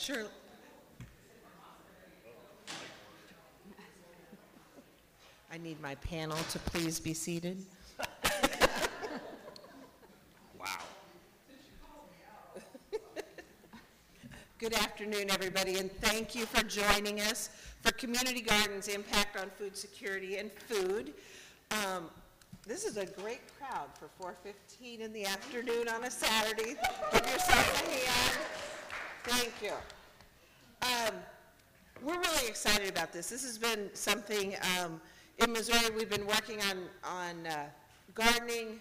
Sure. I need my panel to please be seated. Wow. Good afternoon, everybody, and thank you for joining us for Community Gardens Impact on Food Security and Food. Um, This is a great crowd for 4:15 in the afternoon on a Saturday. Give yourself a hand. Thank you. Um, We're really excited about this. This has been something, um, in Missouri, we've been working on, on uh, gardening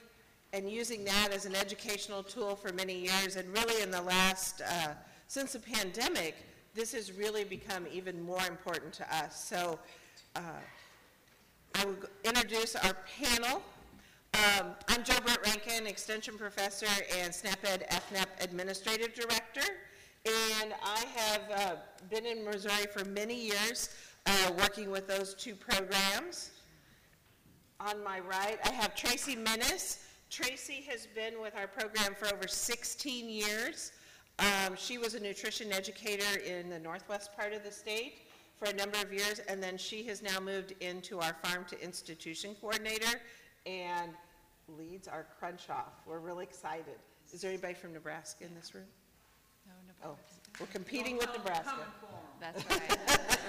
and using that as an educational tool for many years. And really in the last, uh, since the pandemic, this has really become even more important to us. So uh, I will introduce our panel. Um, I'm Jo Britt-Rankin, Extension Professor and SNAP-Ed EFNEP Administrative Director. And I have uh, been in Missouri for many years, uh, working with those two programs. On my right, I have Tracy Menace. Tracy has been with our program for over 16 years. Um, she was a nutrition educator in the northwest part of the state for a number of years, and then she has now moved into our farm to institution coordinator and leads our crunch off. We're really excited. Is there anybody from Nebraska in this room? Oh, we're competing with Nebraska. That's right.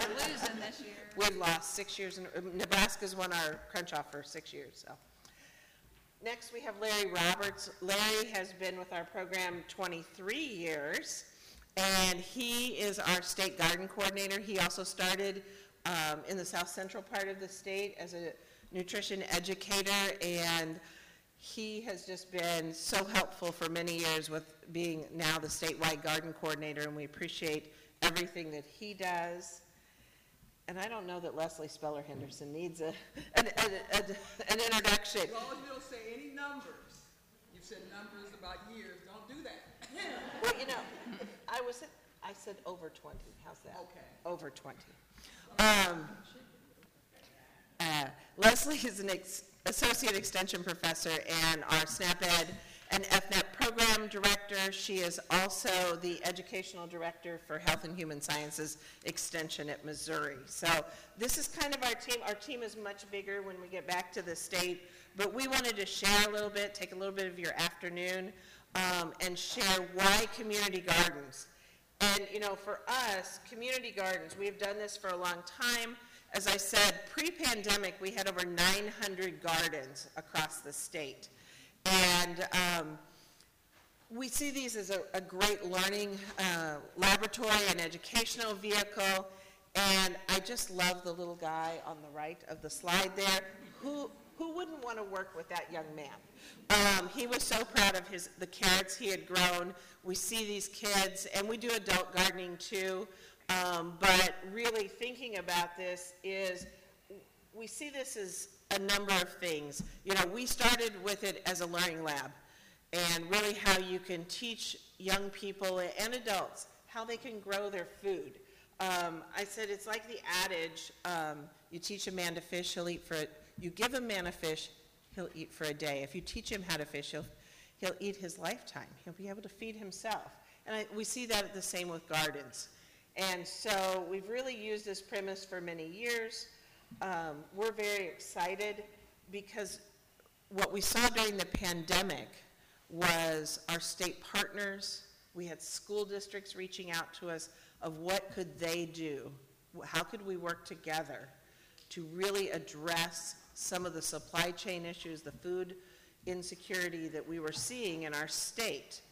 We're losing this year. We've lost six years, in Nebraska's won our crunch off for six years, so. Next, we have Larry Roberts. Larry has been with our program 23 years, and he is our state garden coordinator. He also started um, in the south central part of the state as a nutrition educator, and he has just been so helpful for many years with being now the statewide garden coordinator, and we appreciate everything that he does. And I don't know that Leslie Speller Henderson needs a, an, an, an- an introduction. As long as you don't say any numbers. You've said numbers about years, don't do that. Well, you know, I was, I said over 20, how's that? Okay. Over 20. Um, uh, Leslie is an ex- associate extension professor and our SNAP-Ed and EFNEP program director. She is also the educational director for Health and Human Sciences Extension at Missouri. So this is kind of our team. Our team is much bigger when we get back to the state, but we wanted to share a little bit, take a little bit of your afternoon, um, and share why community gardens. And, you know, for us, community gardens, we've done this for a long time. As I said, pre-pandemic, we had over 900 gardens across the state. And um, we see these as a, a great learning uh, laboratory and educational vehicle. And I just love the little guy on the right of the slide there. Who, who wouldn't want to work with that young man? Um, he was so proud of his, the carrots he had grown. We see these kids, and we do adult gardening too. Um, but really thinking about this is we see this as a number of things. You know, we started with it as a learning lab, and really how you can teach young people and adults how they can grow their food. Um, I said it's like the adage: um, you teach a man to fish, he'll eat for it. You give a man a fish, he'll eat for a day. If you teach him how to fish, he'll he'll eat his lifetime. He'll be able to feed himself. And I, we see that the same with gardens. And so we've really used this premise for many years. Um, we're very excited because what we saw during the pandemic was our state partners, we had school districts reaching out to us of what could they do? How could we work together to really address some of the supply chain issues, the food insecurity that we were seeing in our state?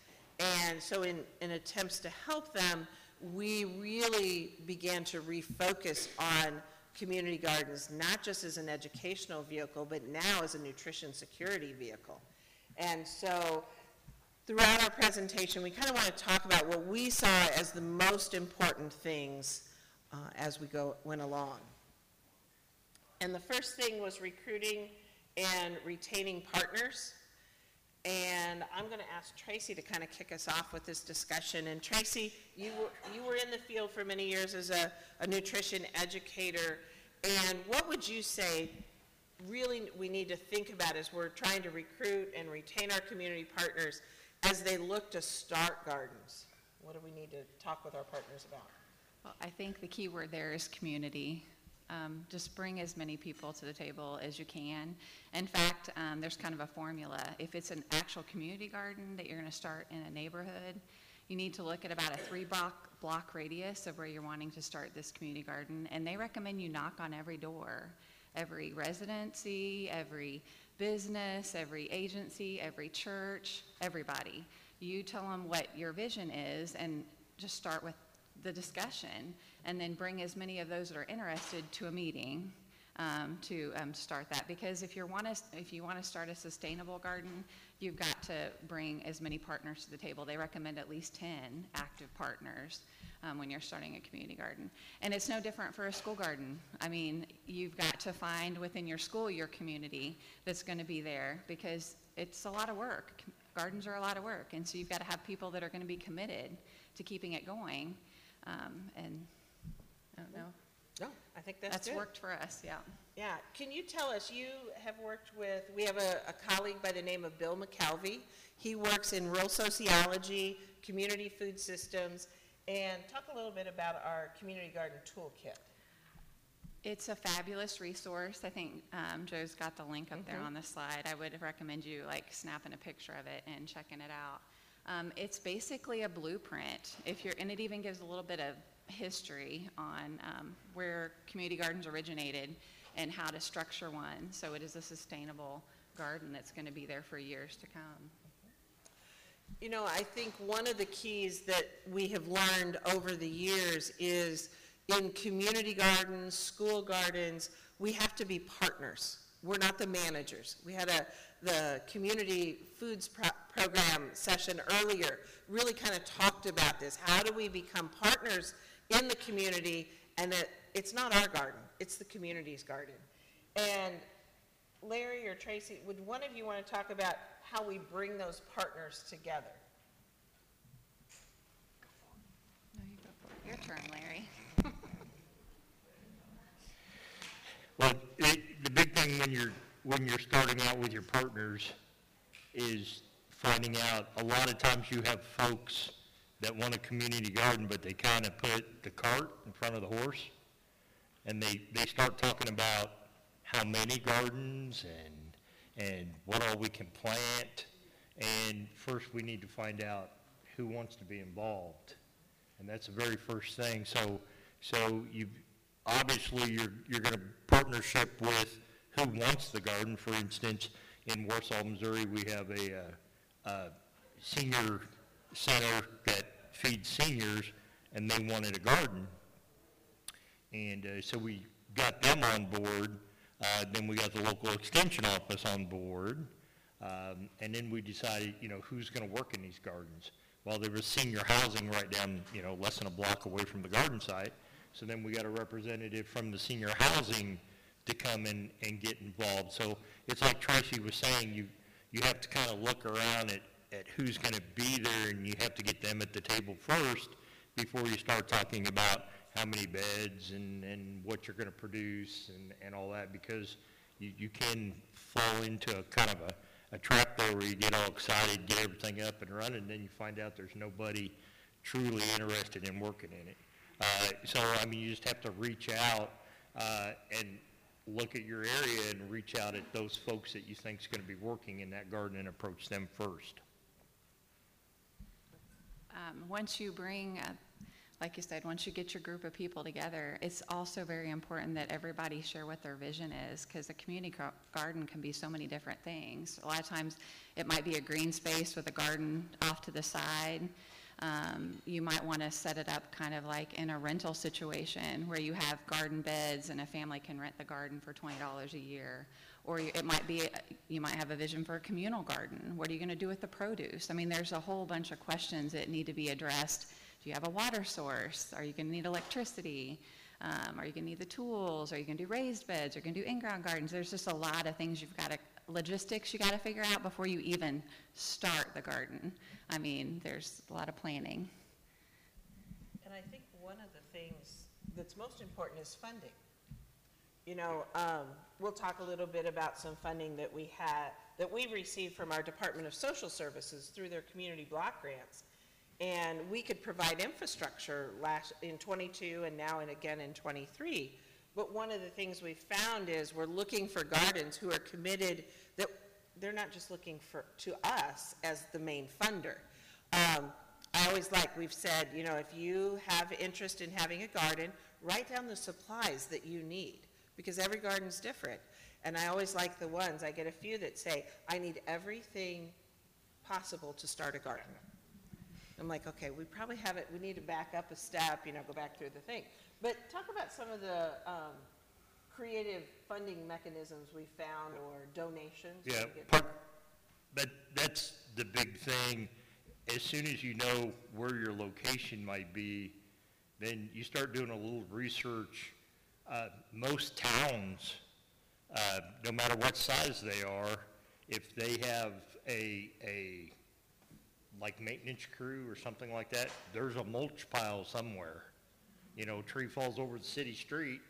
And so in, in attempts to help them, we really began to refocus on community gardens, not just as an educational vehicle, but now as a nutrition security vehicle. And so throughout our presentation, we kind of want to talk about what we saw as the most important things uh, as we go went along. And the first thing was recruiting and retaining partners. And I'm going to ask Tracy to kind of kick us off with this discussion. And Tracy, you were, you were in the field for many years as a, a nutrition educator. And what would you say really we need to think about as we're trying to recruit and retain our community partners as they look to start gardens? What do we need to talk with our partners about? Well, I think the key word there is community. Um, just bring as many people to the table as you can. In fact, um, there's kind of a formula. If it's an actual community garden that you're going to start in a neighborhood, you need to look at about a three block, block radius of where you're wanting to start this community garden. And they recommend you knock on every door, every residency, every business, every agency, every church, everybody. You tell them what your vision is and just start with the discussion and then bring as many of those that are interested to a meeting um, to um, start that. Because if you want to, if you want to start a sustainable garden, you've got to bring as many partners to the table. They recommend at least 10 active partners um, when you're starting a community garden. And it's no different for a school garden. I mean, you've got to find within your school your community that's going to be there because it's a lot of work. Gardens are a lot of work, and so you've got to have people that are going to be committed to keeping it going. Um, and I don't know. No, I think that's That's good. worked for us, yeah. Yeah, can you tell us, you have worked with, we have a, a colleague by the name of Bill McKelvey. He works in rural sociology, community food systems, and talk a little bit about our community garden toolkit. It's a fabulous resource. I think um, Joe's got the link up there on the slide. I would recommend you like snapping a picture of it and checking it out. Um, it's basically a blueprint. If you're, and it even gives a little bit of history on um, where community gardens originated and how to structure one. So it is a sustainable garden that's going to be there for years to come. You know, I think one of the keys that we have learned over the years is in community gardens, school gardens, we have to be partners. We're not the managers. We had a, the community foods pro- program session earlier, really kind of talked about this. How do we become partners in the community and that it's not our garden, it's the community's garden? And Larry or Tracy, would one of you want to talk about how we bring those partners together? No, you go for it. Your turn, Larry. Well, the, the big thing when you're, when you're starting out with your partners is finding out, a lot of times you have folks that want a community garden, but they kind of put the cart in front of the horse. And they, they start talking about how many gardens and, and what all we can plant. And first, we need to find out who wants to be involved. And that's the very first thing. So, so you, obviously, you're, you're gonna partnership with who wants the garden. For instance, in Warsaw, Missouri, we have a, uh, uh, senior center that feeds seniors, and they wanted a garden. And, uh, so we got them on board. Uh, then we got the local extension office on board. Um, and then we decided, you know, who's gonna work in these gardens? Well, there was senior housing right down, you know, less than a block away from the garden site. So then we got a representative from the senior housing to come in and get involved. So it's like Tracy was saying, you, you have to kind of look around at, at who's gonna be there and you have to get them at the table first before you start talking about how many beds and, and what you're gonna produce and, and all that, because you, you can fall into a kind of a, a trap there where you get all excited, get everything up and running, and then you find out there's nobody truly interested in working in it. Uh, so, I mean, you just have to reach out, uh, and look at your area and reach out at those folks that you think is gonna be working in that garden and approach them first. Um, once you bring, like you said, once you get your group of people together, it's also very important that everybody share what their vision is, because a community gar- garden can be so many different things. A lot of times, it might be a green space with a garden off to the side. Um, you might want to set it up kind of like in a rental situation where you have garden beds and a family can rent the garden for twenty dollars a year. Or you- it might be, you might have a vision for a communal garden. What are you going to do with the produce? I mean, there's a whole bunch of questions that need to be addressed. Do you have a water source? Are you going to need electricity? Um, are you going to need the tools? Are you going to do raised beds? Are you going to do in-ground gardens? There's just a lot of things you've got to, logistics you got to figure out before you even start the garden. I mean, there's a lot of planning. And I think one of the things that's most important is funding. You know, um, we'll talk a little bit about some funding that we had, that we received from our Department of Social Services through their community block grants. And we could provide infrastructure last, in '22 and now and again in '23. But one of the things we found is we're looking for gardens who are committed, that they're not just looking for, to us as the main funder. Um, I always like, we've said, you know, if you have interest in having a garden, write down the supplies that you need, because every garden's different. And I always like the ones, I get a few that say, I need everything possible to start a garden. I'm like, okay, we probably have it, we need to back up a step, you know, go back through the thing. But talk about some of the, um, creative funding mechanisms we found or donations. Yeah, part, that, that's the big thing. As soon as you know where your location might be, then you start doing a little research. Uh, most towns, uh, no matter what size they are, if they have a, a, like maintenance crew or something like that, there's a mulch pile somewhere. You know, tree falls over the city street,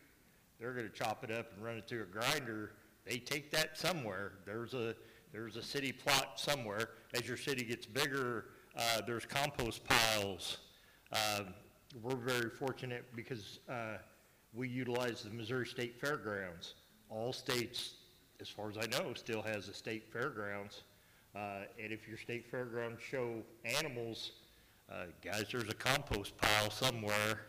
they're gonna chop it up and run it through a grinder. They take that somewhere. There's a, there's a city plot somewhere. As your city gets bigger, uh, there's compost piles. Um, we're very fortunate because, uh, we utilize the Missouri State Fairgrounds. All states, as far as I know, still has a state fairgrounds. Uh, and if your state fairgrounds show animals, uh, guys, there's a compost pile somewhere.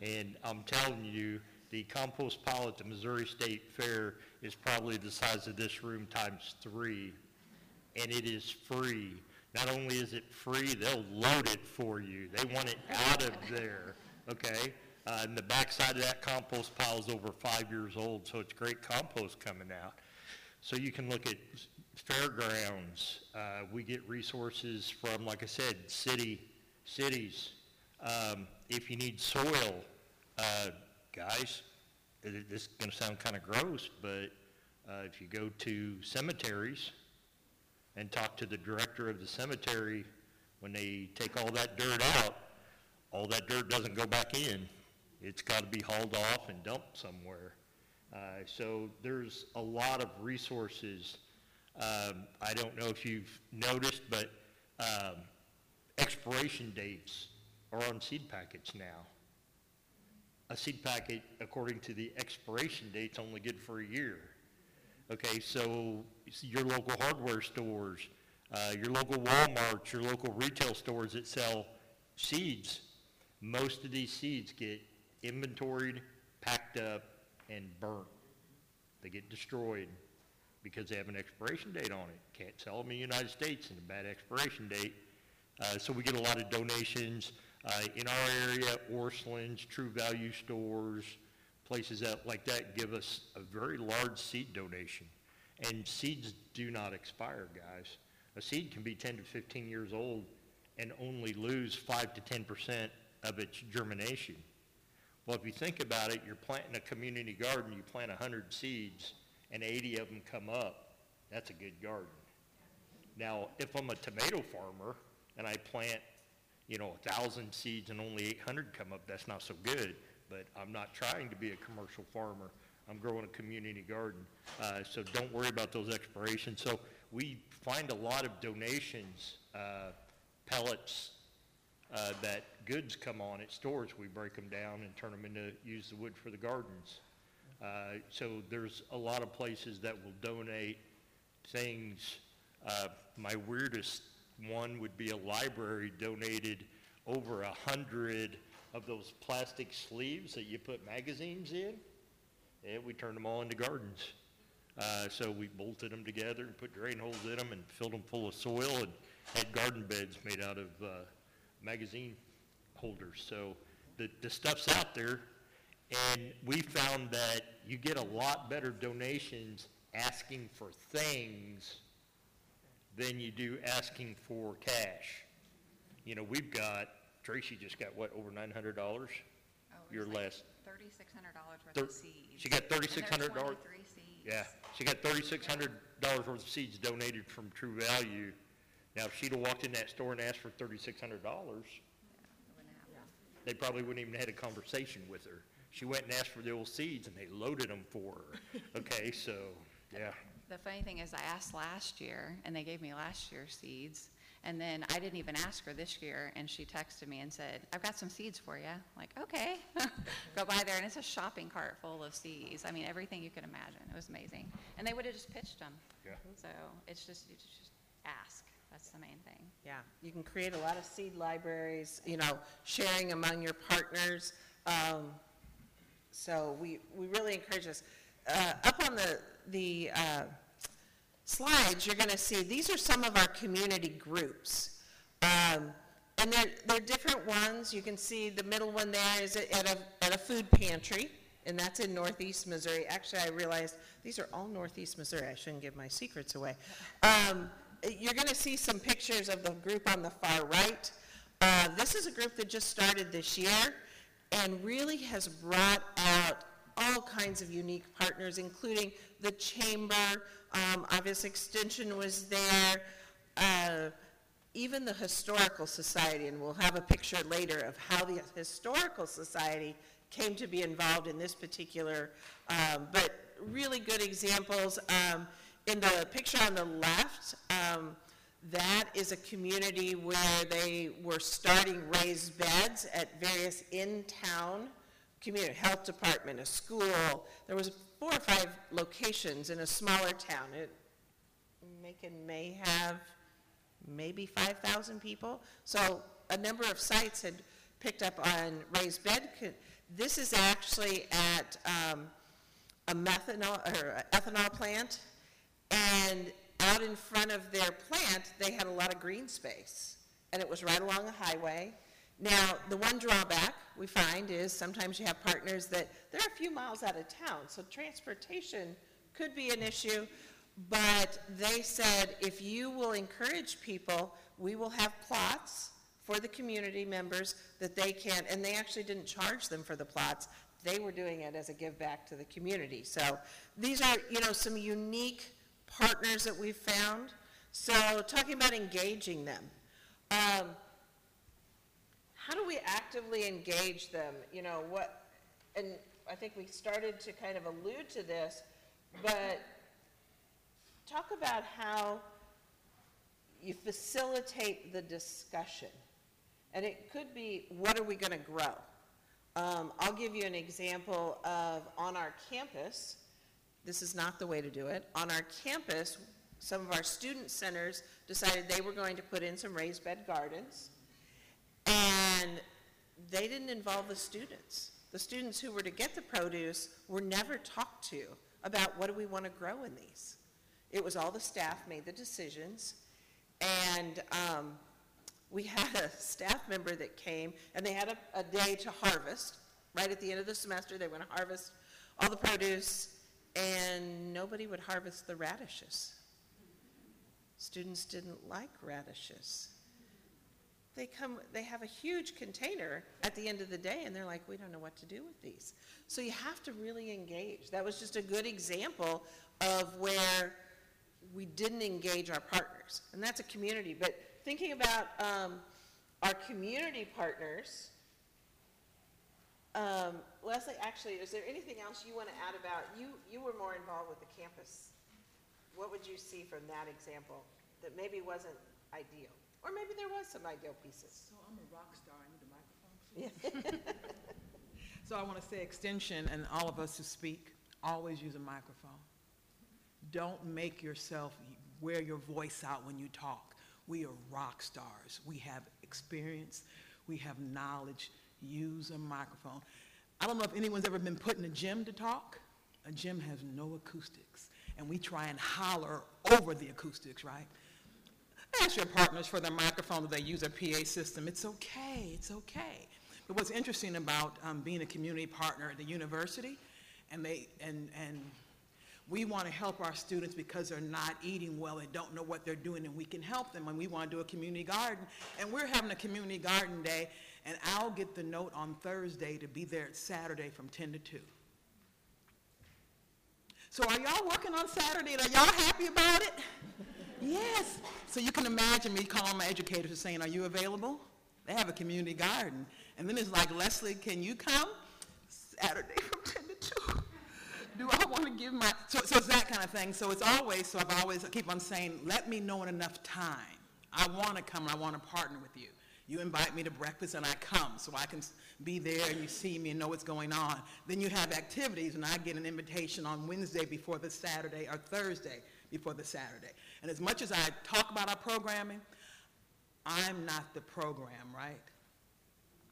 And I'm telling you, the compost pile at the Missouri State Fair is probably the size of this room times three. And it is free. Not only is it free, they'll load it for you. They want it out of there, okay? Uh, and the backside of that compost pile is over five years old, so it's great compost coming out. So you can look at fairgrounds. Uh, we get resources from, like I said, city, cities. Um, if you need soil, uh, guys, this is gonna sound kinda gross, but, uh, if you go to cemeteries and talk to the director of the cemetery, when they take all that dirt out, all that dirt doesn't go back in. It's gotta be hauled off and dumped somewhere. Uh, so there's a lot of resources. Um, I don't know if you've noticed, but, um, expiration dates are on seed packets now. A seed packet, according to the expiration date's only good for a year. Okay, so your local hardware stores, uh, your local Walmarts, your local retail stores that sell seeds, most of these seeds get inventoried, packed up, and burnt. They get destroyed because they have an expiration date on it. Can't sell them in the United States in a bad expiration date. Uh, so we get a lot of donations. Uh, in our area, Orschelns, True Value Stores, places that, like that give us a very large seed donation. And seeds do not expire, guys. A seed can be 10 to 15 years old and only lose 5 to 10% of its germination. Well, if you think about it, you're planting a community garden, you plant 100 seeds, and 80 of them come up, that's a good garden. Now, if I'm a tomato farmer and I plant, you know, a 1,000 seeds and only 800 come up, that's not so good. But I'm not trying to be a commercial farmer. I'm growing a community garden. Uh, so don't worry about those expirations. So we find a lot of donations, uh, pellets, uh, that goods come on at stores, we break them down and turn them into, use the wood for the gardens. Uh, so there's a lot of places that will donate things. Uh, my weirdest one would be a library donated over a hundred of those plastic sleeves that you put magazines in. And we turned them all into gardens. Uh, so we bolted them together and put drain holes in them and filled them full of soil and had garden beds made out of, uh, magazine holders. So the, the stuff's out there, and we found that you get a lot better donations asking for things than you do asking for cash. You know, we've got, Tracy just got, what, over nine hundred dollars? Oh, Your last, Thirty-six hundred dollars worth Thir- of seeds. she got $3,600 Twenty-three seeds. yeah, she got thirty-six hundred dollars worth of seeds donated from True Value. Now, if she'd have walked in that store and asked for thirty-six hundred dollars, It wouldn't happen. they probably wouldn't even had a conversation with her. She went and asked for the old seeds, and they loaded them for her. Okay, so, yeah. The funny thing is, I asked last year, and they gave me last year's seeds. And then I didn't even ask her this year, and she texted me and said, I've got some seeds for you. Like, okay. Go by there, and it's a shopping cart full of seeds. I mean, everything you could imagine. It was amazing. And they would have just pitched them. Yeah. So it's just, you just ask. That's the main thing. Yeah, you can create a lot of seed libraries, you know, sharing among your partners. Um, So we, we really encourage this. Uh, Up on the, the uh, slides, you're going to see, these are some of our community groups. Um, And they're, they're different ones. You can see the middle one there is at a, at a food pantry, and that's in northeast Missouri. Actually, I realized these are all northeast Missouri. I shouldn't give my secrets away. Um, You're going to see some pictures of the group on the far right. Uh, This is a group that just started this year and really has brought out all kinds of unique partners, including the chamber, um, Obvious Extension was there, uh, even the Historical Society, and we'll have a picture later of how the Historical Society came to be involved in this particular, um, but really good examples. Um, in the picture on the left, um, that is a community where they were starting raised beds at various in-town community, health department, a school. There was four or five locations in a smaller town. It, Macon may have maybe 5,000 people. So a number of sites had picked up on raised bed. This is actually at um, a methanol, or ethanol plant, and out in front of their plant, they had a lot of green space, and it was right along a highway. Now, the one drawback we find is sometimes you have partners that, they're a few miles out of town, so transportation could be an issue, but they said, if you will encourage people, we will have plots for the community members that they can, and they actually didn't charge them for the plots. They were doing it as a give back to the community. So these are, you know, some unique partners that we've found. So talking about engaging them. Um, how do we actively engage them? You know, what, and I think we started to kind of allude to this, but talk about how you facilitate the discussion. And it could be, what are we going to grow? Um, I'll give you an example of on our campus, this is not the way to do it. On our campus, some of our student centers decided they were going to put in some raised bed gardens. And they didn't involve the students. The students who were to get the produce were never talked to about what do we want to grow in these. It was all the staff made the decisions. And um, we had a staff member that came, and they had a, a day to harvest. Right at the end of the semester, they went to harvest all the produce, and nobody would harvest the radishes. Students didn't like radishes. They come, they have a huge container at the end of the day, and they're like, we don't know what to do with these. So you have to really engage. That was just a good example of where we didn't engage our partners, and that's a community. But thinking about um, our community partners, um, Leslie, actually, is there anything else you want to add about, you, you were more involved with the campus. What would you see from that example that maybe wasn't ideal? Or maybe there was some ideal pieces? So I'm a rock star, I need a microphone. please. So I want to say extension, and all of us who speak, always use a microphone. Don't make yourself wear your voice out when you talk. We are rock stars. We have experience, we have knowledge. Use a microphone. I don't know if anyone's ever been put in a gym to talk. A gym has no acoustics, and we try and holler over the acoustics, right? Ask your partners for their microphone, do they use a PA system? It's okay, it's okay. But what's interesting about um, being a community partner at the university, and they, and, and we want to help our students because they're not eating well and don't know what they're doing, and we can help them, and we want to do a community garden. And we're having a community garden day, and I'll get the note on Thursday to be there at Saturday from 10 to 2. So are y'all working on Saturday, and are y'all happy about it? Yes. So you can imagine me calling my educators and saying, are you available? They have a community garden. And then it's like, Leslie, can you come? Saturday from 10 to 2. do I want to give my, so, so it's that kind of thing. So it's always, so I've always, I keep on saying, let me know in enough time. I want to come, I want to partner with you. You invite me to breakfast and I come, so I can be there and you see me and know what's going on. Then you have activities and I get an invitation on Wednesday before the Saturday or Thursday before the Saturday. And as much as I talk about our programming, I'm not the program, right?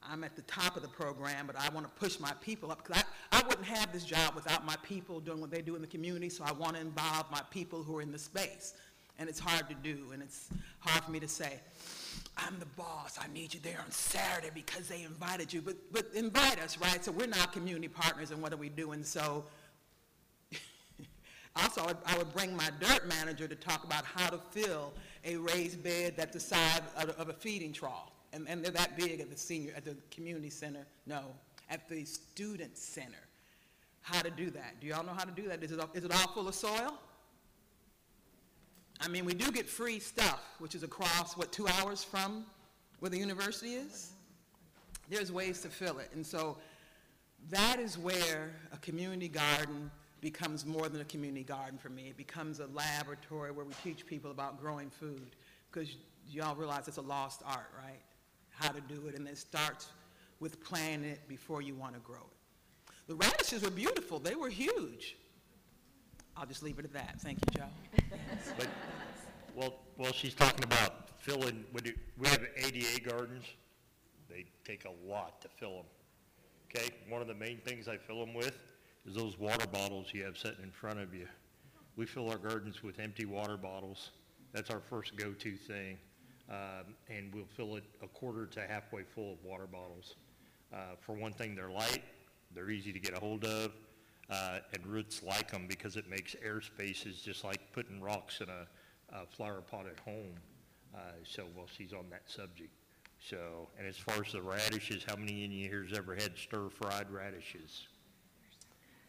I'm at the top of the program, but I want to push my people up, because I, I wouldn't have this job without my people doing what they do in the community, so I want to involve my people who are in the space. And it's hard to do, and it's hard for me to say, I'm the boss, I need you there on Saturday because they invited you, but, but invite us, right? So we're not community partners, and what are we doing? So also, I would, I would bring my dirt manager to talk about how to fill a raised bed that's the size of, of a feeding trough. And, and they're that big at the senior, at the community center, no, at the student center. How to do that. Do y'all know how to do that? Is it, is it all full of soil? I mean, we do get free stuff, which is across, what, two hours from where the university is? There's ways to fill it. And so that is where a community garden becomes more than a community garden for me. It becomes a laboratory where we teach people about growing food. Because y'all realize it's a lost art, right? How to do it. And it starts with planting it before you want to grow it. The radishes were beautiful. They were huge. I'll just leave it at that. Thank you, Joe. But, well, well, she's talking about filling, do, we have ADA gardens. They take a lot to fill them. Okay, one of the main things I fill them with is those water bottles you have sitting in front of you. We fill our gardens with empty water bottles. That's our first go-to thing. Um, and we'll fill it a quarter to halfway full of water bottles. Uh, for one thing, they're light, they're easy to get a hold of, uh, and roots like them because it makes air spaces just like putting rocks in a, a flower pot at home. Uh, so, while she's on that subject. So, and as far as the radishes, how many in you here's ever had stir-fried radishes?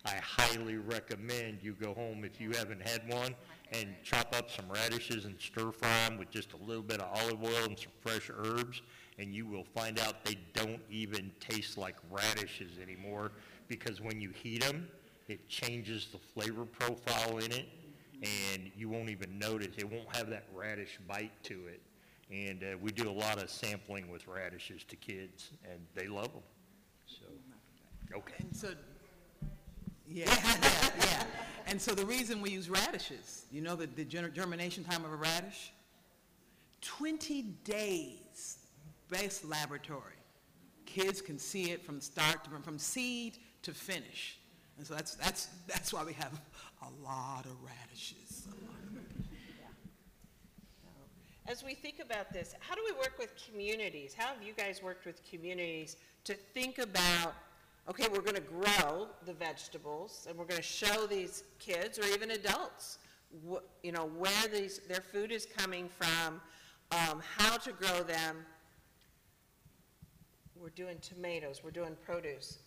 I highly recommend you go home if you haven't had one and chop up some radishes and stir fry them with just a little bit of olive oil and some fresh herbs, and you will find out they don't even taste like radishes anymore because when you heat them, it changes the flavor profile in it, and you won't even notice. It won't have that radish bite to it. And uh, we do a lot of sampling with radishes to kids, and they love them. So, okay. And so, yeah, yeah, yeah. And so the reason we use radishes, you know the, the germination time of a radish? 20 days, best laboratory. Kids can see it from start to, from seed to finish. And so that's, that's, that's why we have a lot of radishes. As we think about this, how do we work with communities? How have you guys worked with communities to think about, okay, we're going to grow the vegetables and we're going to show these kids or even adults, you know, where these, their food is coming from, um, how to grow them. We're doing tomatoes, we're doing produce.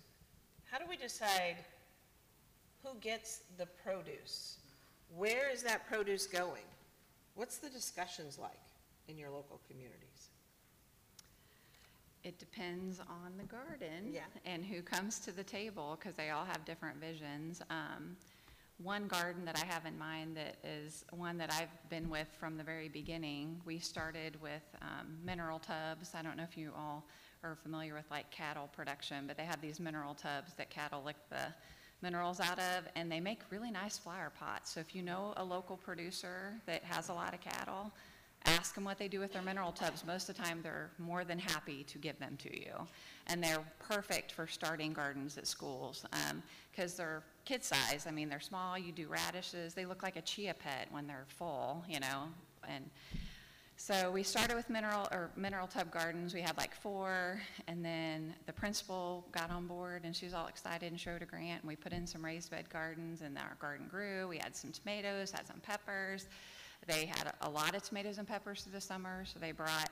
How do we decide who gets the produce? Where is that produce going? What's the discussions like in your local communities? It depends on the garden. Yeah. And who comes to the table, because they all have different visions. Um, one garden that I have in mind that is one that I've been with from the very beginning, we started with um, mineral tubs. I don't know if you all are familiar with like cattle production, but they have these mineral tubs that cattle lick the minerals out of, and they make really nice flower pots. So if you know a local producer that has a lot of cattle, ask them what they do with their mineral tubs. Most of the time, they're more than happy to give them to you. And they're perfect for starting gardens at schools um, because they're kid size. I mean, they're small. You do radishes. They look like a chia pet when they're full, you know. And so we started with mineral or mineral tub gardens. We had like four, and then the principal got on board, and she was all excited and showed a grant. And we put in some raised bed gardens, and our garden grew. We had some tomatoes, had some peppers. They had a lot of tomatoes and peppers through the summer, so they brought,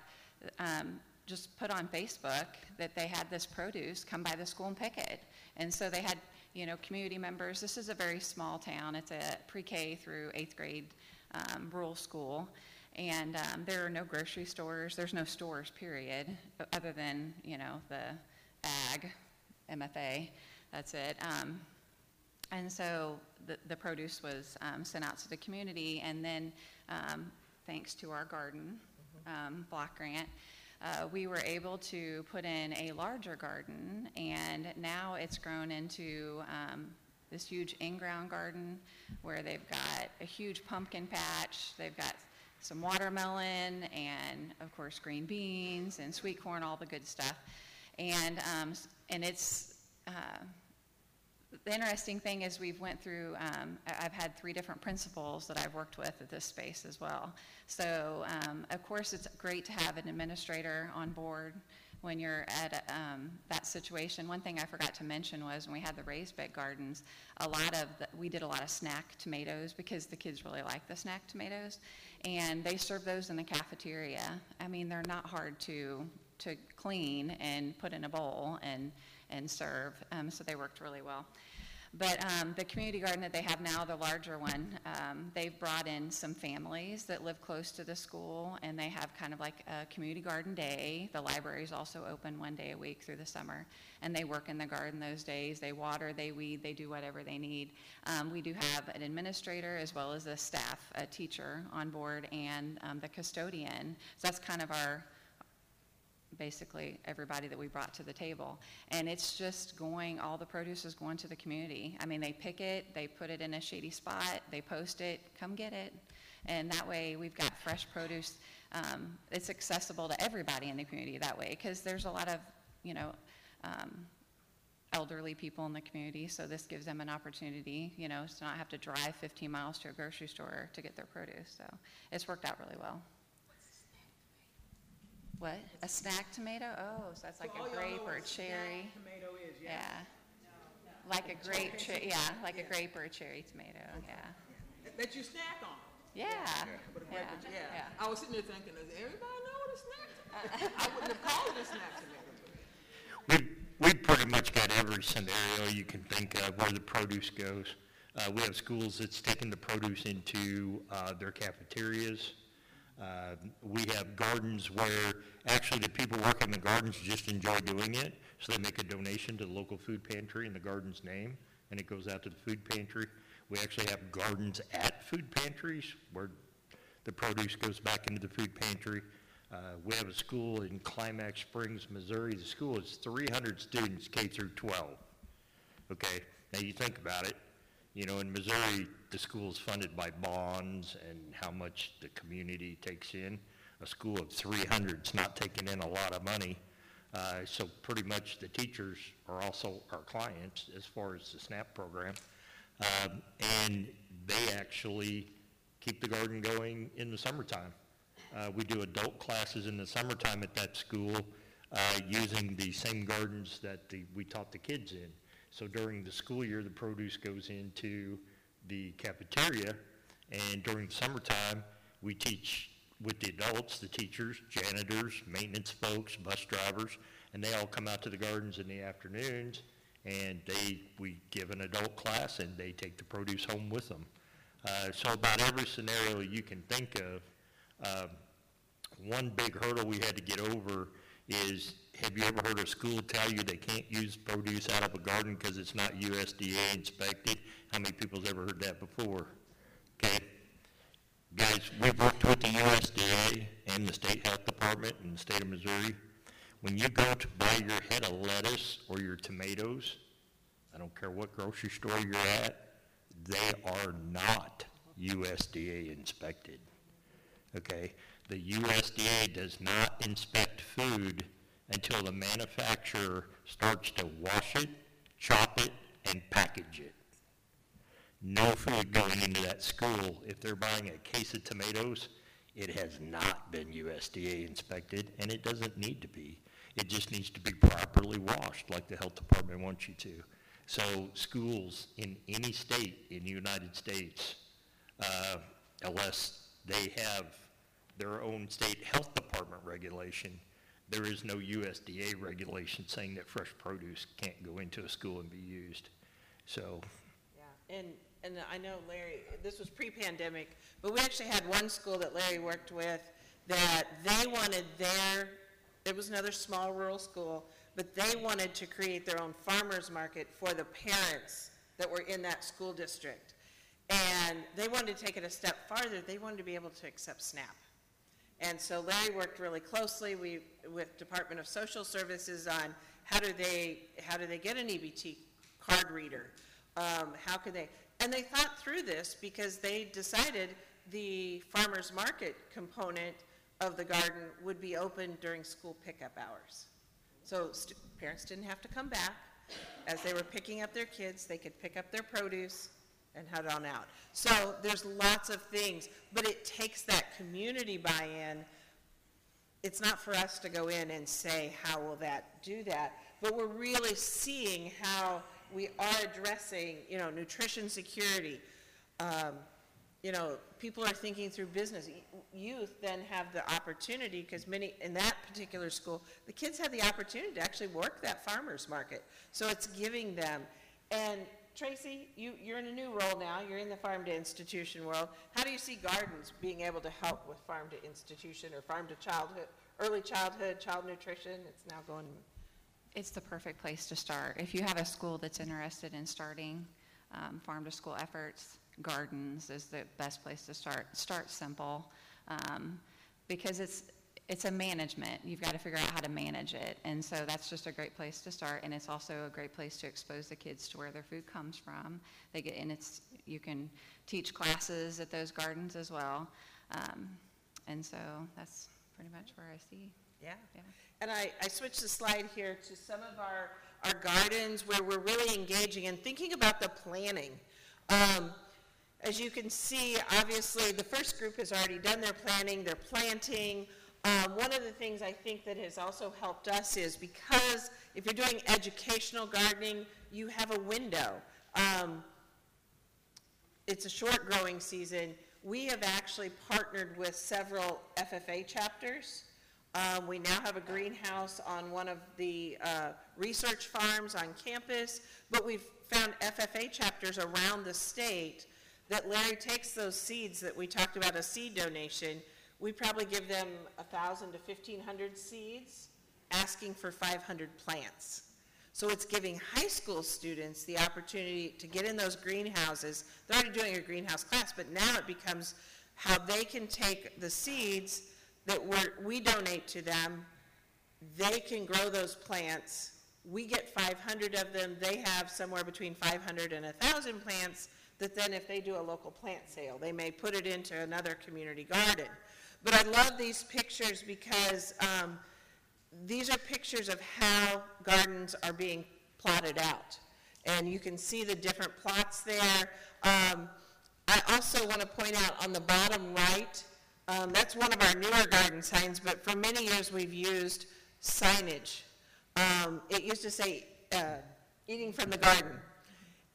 um, just put on Facebook that they had this produce, come by the school and pick it. And so they had, you know, community members. This is a very small town. It's a pre-K through eighth grade um, rural school. And um, there are no grocery stores. There's no stores, period, other than, you know, the ag, MFA. That's it. Um, And so the, the produce was um, sent out to the community, and then, um, thanks to our garden um, block grant, uh, we were able to put in a larger garden, and now it's grown into um, this huge in-ground garden where they've got a huge pumpkin patch, they've got some watermelon, and of course, green beans and sweet corn, all the good stuff. And, um, and it's, uh, the interesting thing is we've went through, um, I've had three different principals that I've worked with at this space as well. So, um, of course, it's great to have an administrator on board when you're at um, that situation. One thing I forgot to mention was when we had the raised bed gardens, a lot of, the- we did a lot of snack tomatoes because the kids really like the snack tomatoes. And they serve those in the cafeteria. I mean, they're not hard to, to clean and put in a bowl and, and serve. Um, so they worked really well. But um, the community garden that they have now, the larger one, um, they've brought in some families that live close to the school, and they have kind of like a community garden day. The library is also open one day a week through the summer, and they work in the garden those days. They water, they weed, they do whatever they need. Um, we do have an administrator as well as a staff, a teacher on board, and um, the custodian. So that's kind of our basically everybody that we brought to the table. And it's just going, all the produce is going to the community. I mean, they pick it, they put it in a shady spot, they post it, come get it. And that way, we've got fresh produce. Um, it's accessible to everybody in the community that way, because there's a lot of, you know, um, elderly people in the community, so this gives them an opportunity, you know, to not have to drive 15 miles to a grocery store to get their produce. So it's worked out really well. What? A snack tomato? Oh, so that's like So a grape or what a snack cherry? Tomato is, Yeah. yeah. Like a grape, che- yeah, like a grape or a cherry tomato, yeah. That you snack on. Yeah, But a yeah, grape, yeah. yeah. I was sitting there thinking, does everybody know what a snack tomato? I wouldn't have called it a snack tomato. We've, we've pretty much got every scenario you can think of where the produce goes. Uh, we have schools that's taking the produce into, uh, their cafeterias. Uh, we have gardens where actually the people work working the gardens just enjoy doing it, so they make a donation to the local food pantry in the garden's name, and it goes out to the food pantry. We actually have gardens at food pantries where the produce goes back into the food pantry. Uh, We have a school in Climax Springs, Missouri. The school is 300 students, K through 12. Okay, now you think about it, you know, in Missouri, the school is funded by bonds and how much the community takes in. A school of 300 is not taking in a lot of money. Uh, So pretty much the teachers are also our clients as far as the SNAP program. Um, And they actually keep the garden going in the summertime. Uh, We do adult classes in the summertime at that school uh, using the same gardens that the, we taught the kids in. So during the school year, the produce goes into the cafeteria, and during the summertime, we teach with the adults, the teachers, janitors, maintenance folks, bus drivers, and they all come out to the gardens in the afternoons, and they, we give an adult class, and they take the produce home with them. Uh, So about every scenario you can think of, um, one big hurdle we had to get over is, have you ever heard a school tell you they can't use produce out of a garden because it's not USDA inspected? How many people's ever heard that before? Okay? Guys, we've worked with the USDA and the state health department in the state of Missouri. When you go to buy your head of lettuce or your tomatoes, I don't care what grocery store you're at, they are not USDA inspected okay? The USDA does not inspect food until the manufacturer starts to wash it, chop it, and package it. No food going into that school, if they're buying a case of tomatoes, it has not been USDA inspected, and it doesn't need to be. It just needs to be properly washed, like the health department wants you to. So schools in any state in the United States, uh, unless they have their own state health department regulation, there is no USDA regulation saying that fresh produce can't go into a school and be used. So, Yeah, and, and I know Larry, this was pre-pandemic, but we actually had one school that Larry worked with that they wanted their, it was another small rural school, but they wanted to create their own farmer's market for the parents that were in that school district. And they wanted to take it a step farther, they wanted to be able to accept SNAP. And so Larry worked really closely we, with Department of Social Services on how do they, how do they get an EBT card reader? Um, how can they, and they thought through this because they decided the farmer's market component of the garden would be open during school pickup hours. So parents didn't have to come back. As they were picking up their kids, they could pick up their produce and head on out. So there's lots of things, but it takes that community buy-in. It's not for us to go in and say, how will that do that? But we're really seeing how we are addressing, you know, nutrition security. Um, you know, people are thinking through business. Youth then have the opportunity, because many, in that particular school, the kids have the opportunity to actually work that farmer's market. So it's giving them. And Tracy, you, you're in a new role now. You're in the farm to institution world. How do you see gardens being able to help with farm to institution or farm to childhood, early childhood, child nutrition? It's now going, It's the perfect place to start. If you have a school that's interested in starting um, farm-to-school efforts, gardens is the best place to start. Start simple, um, because it's, it's a management. You've got to figure out how to manage it. And so that's just a great place to start, and it's also a great place to expose the kids to where their food comes from. They get, and it's, you can teach classes at those gardens as well. Um, And so that's pretty much where I see, yeah. yeah. And I, I switched the slide here to some of our, our gardens where we're really engaging and thinking about the planning. Um, as you can see, obviously, the first group has already done their planning, they're planting. Um, one of the things I think that has also helped us is because if you're doing educational gardening, you have a window. Um, it's a short growing season. We have actually partnered with several FFA chapters. Um, we now have a greenhouse on one of the uh, research farms on campus, but we've found FFA chapters around the state that Larry takes those seeds that we talked about a seed donation. We probably give them 1,000 to 1,500 seeds, asking for 500 plants. So it's giving high school students the opportunity to get in those greenhouses. They're already doing a greenhouse class, but now it becomes how they can take the seeds that we're, we donate to them, they can grow those plants. We get 500 of them. They have somewhere between 500 and 1,000 plants that then if they do a local plant sale, they may put it into another community garden. But I love these pictures because um, these are pictures of how gardens are being plotted out. And you can see the different plots there. Um, I also want to point out on the bottom right, um, that's one of our newer garden signs, but for many years we've used signage. Um, it used to say, uh, eating from the garden.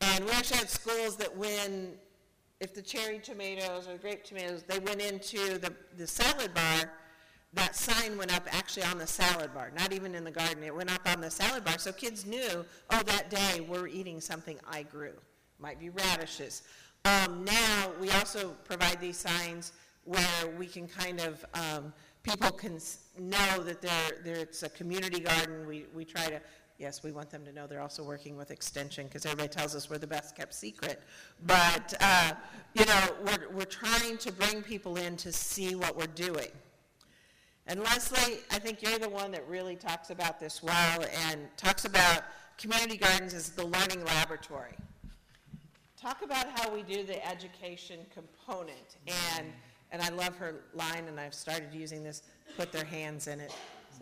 And we actually had schools that when, if the cherry tomatoes or the grape tomatoes, they went into the, the salad bar, that sign went up actually on the salad bar, not even in the garden. It went up on the salad bar. So kids knew, oh, that day we're eating something I grew. Might be radishes. Um, now, we also provide these signs where we can kind of, um, people can know that they're, they're, it's a community garden. We, we try to, yes, we want them to know they're also working with Extension because everybody tells us we're the best kept secret. But, uh, you know, we're, we're trying to bring people in to see what we're doing. And Leslie, I think you're the one that really talks about this well and talks about community gardens as the learning laboratory. Talk about how we do the education component. And, and I love her line, and I've started using this, put their hands in it.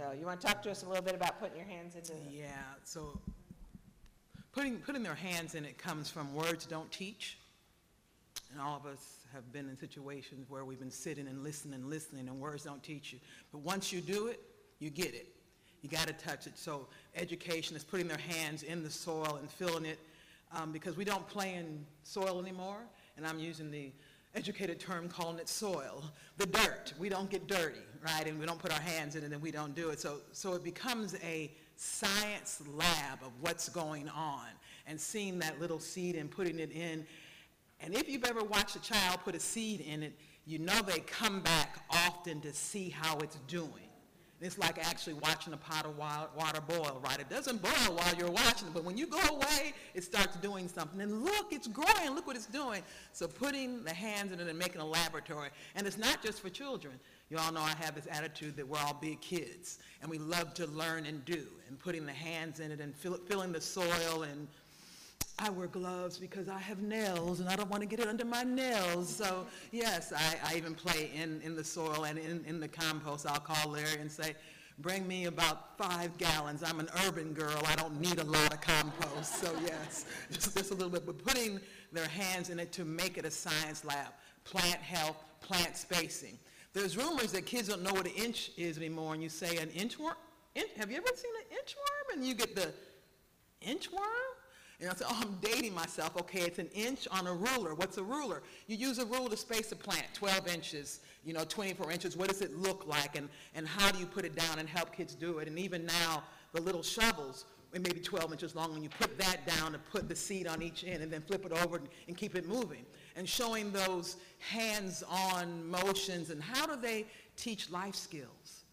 So you want to talk to us a little bit about putting your hands into it? Yeah, so putting, putting their hands in it comes from words don't teach. And all of us have been in situations where we've been sitting and listening and listening and words don't teach you. But once you do it, you get it. You got to touch it. So education is putting their hands in the soil and feeling it um, because we don't play in soil anymore. And I'm using the educated term calling it soil, the dirt. We don't get dirty, right? And we don't put our hands in it and we don't do it. So, so it becomes a science lab of what's going on and seeing that little seed and putting it in. And if you've ever watched a child put a seed in it, you know they come back often to see how it's doing. It's like actually watching a pot of water boil, right? It doesn't boil while you're watching it, but when you go away, it starts doing something. And look, it's growing. Look what it's doing. So putting the hands in it and making a laboratory. And it's not just for children. You all know I have this attitude that we're all big kids, and we love to learn and do. And putting the hands in it and fill, filling the soil and I wear gloves because I have nails and I don't want to get it under my nails. So yes, I, I even play in, in the soil and in, in the compost. I'll call Larry and say, bring me about five gallons. I'm an urban girl. I don't need a lot of compost. So yes, just, just a little bit. But putting their hands in it to make it a science lab, plant health, plant spacing. There's rumors that kids don't know what an inch is anymore, and you say an inchworm. In, have you ever seen an inchworm? And you get the inchworm? And I said, oh, I'm dating myself. Okay, it's an inch on a ruler. What's a ruler? You use a ruler to space a plant, 12 inches, you know, 24 inches. What does it look like? And, and how do you put it down and help kids do it? And even now, the little shovels, it may be 12 inches long, and you put that down and put the seed on each end and then flip it over and, and keep it moving. And showing those hands-on motions and how do they teach life skills?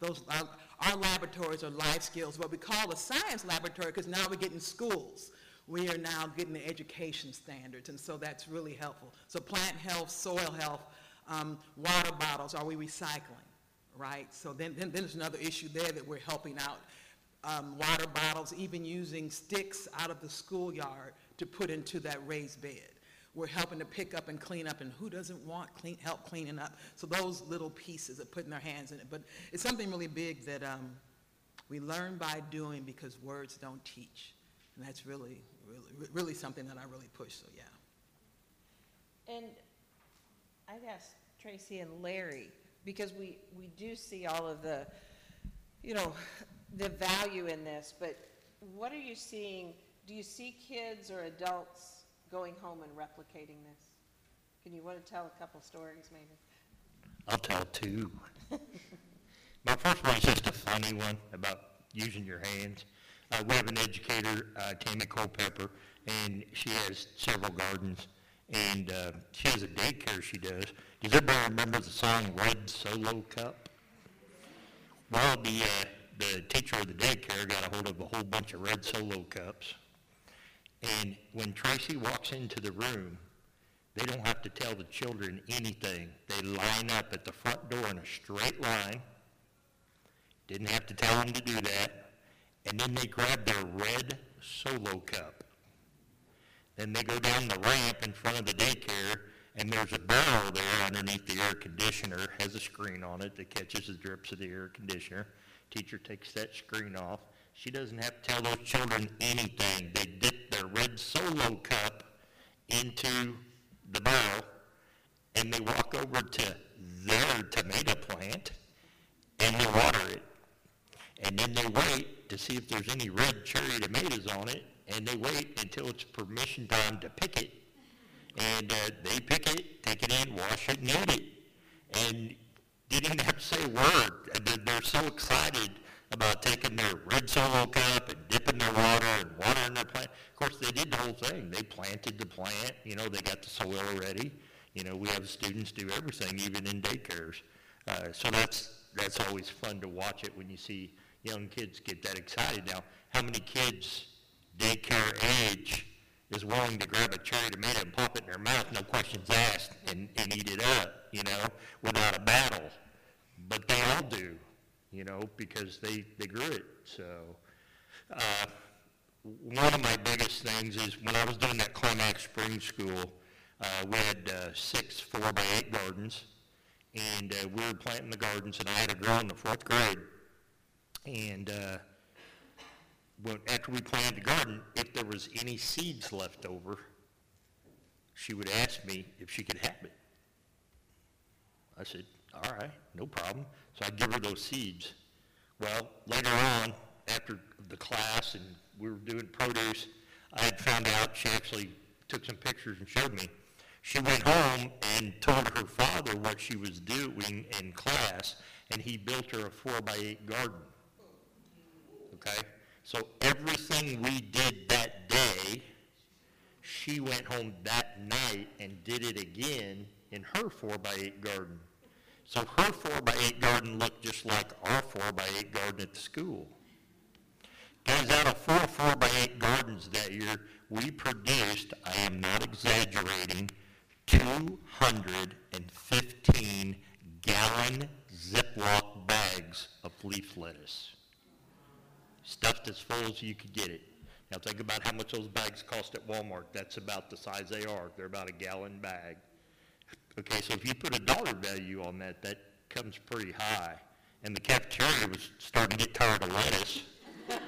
Those, our, our laboratories are life skills, what we call a science laboratory, because now we're getting schools. We are now getting the education standards, and so that's really helpful. So plant health, soil health, um, water bottles, are we recycling, right? So then, then, then there's another issue there that we're helping out. Um, water bottles, even using sticks out of the schoolyard to put into that raised bed. We're helping to pick up and clean up, and who doesn't want clean, help cleaning up? So those little pieces of putting their hands in it. But it's something really big that um, we learn by doing because words don't teach. And that's really, really, really something that I really push, so yeah. And I guess Tracy and Larry, because we, we do see all of the, you know, the value in this, but what are you seeing? Do you see kids or adults going home and replicating this? Can you want to tell a couple stories maybe? I'll tell two. My first one is just a funny one about using your hands. Uh, we have an educator, uh, Tammy Culpepper, and she has several gardens, and uh, she has a daycare she does. Does everybody remember the song Red Solo Cup? Well, the, uh, the teacher of the daycare got a hold of a whole bunch of red Solo Cups, and when Tracy walks into the room, they don't have to tell the children anything. They line up at the front door in a straight line. Didn't have to tell them to do that. And then they grab their red solo cup. Then they go down the ramp in front of the daycare, and there's a barrel there underneath the air conditioner, has a screen on it that catches the drips of the air conditioner. Teacher takes that screen off. She doesn't have to tell those children anything. They dip their red solo cup into the barrel, and they walk over to their tomato plant, and they water it. And then they wait to see if there's any red cherry tomatoes on it, and they wait until it's permission time to pick it. And uh, they pick it, take it in, wash it, and eat it. And they didn't have to say a word. They're so excited about taking their red solo cup and dipping their water and watering their plant. Of course, they did the whole thing. They planted the plant. You know, they got the soil ready. You know, we have students do everything, even in daycares. Uh, so that's that's always fun to watch it when you see young kids get that excited. Now, how many kids daycare age is willing to grab a cherry tomato and pop it in their mouth, no questions asked, and, and eat it up, you know, without a battle? But they all do you know, because they, they grew it. So uh, one of my biggest things is when I was doing that Climax Spring School, uh, we had uh, six four by eight gardens, and uh, we were planting the gardens, and I had a girl in the fourth grade, and uh, when, after we planted the garden, if there was any seeds left over, she would ask me if she could have it. I said, all right, no problem. So I'd give her those seeds. Well, later on, after the class and we were doing produce, I had found out she actually took some pictures and showed me. She went home and told her father what she was doing in class, and he built her a four by eight garden. Okay? So everything we did that day, she went home that night and did it again in her four by eight garden. So her four by eight garden looked just like our four by eight garden at the school. Guys, out of four four by eight gardens that year, we produced, I am not exaggerating, two hundred and fifteen gallon Ziploc bags of leaf lettuce. Stuffed as full as you could get it. Now think about how much those bags cost at Walmart. That's about the size they are. They're about a gallon bag. Okay, so if you put a dollar value on that, that comes pretty high. And the cafeteria was starting to get tired of lettuce.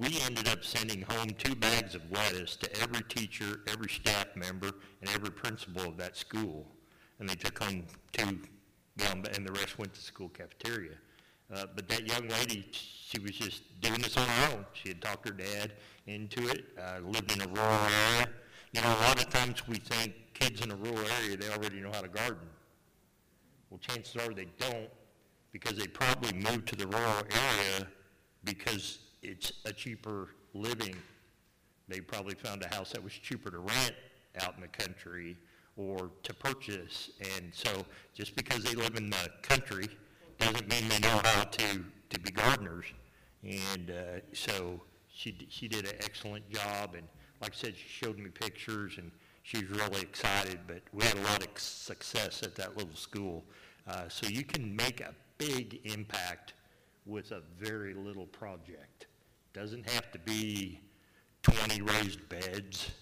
We ended up sending home two bags of lettuce to every teacher, every staff member, and every principal of that school. And they took home two and the rest went to school cafeteria. Uh, but that young lady, she was just doing this on her own. She had talked her dad into it, uh, lived in a rural area. You know, a lot of times we think kids in a rural area, they already know how to garden. Well, chances are they don't, because they probably moved to the rural area because it's a cheaper living. They probably found a house that was cheaper to rent out in the country or to purchase. And so just because they live in the country doesn't mean they know how to, to be gardeners. And uh, so she, she did an excellent job. And like I said, she showed me pictures and she was really excited. But we had a lot of success at that little school. Uh, so you can make a big impact with a very little project. Doesn't have to be 20 raised beds,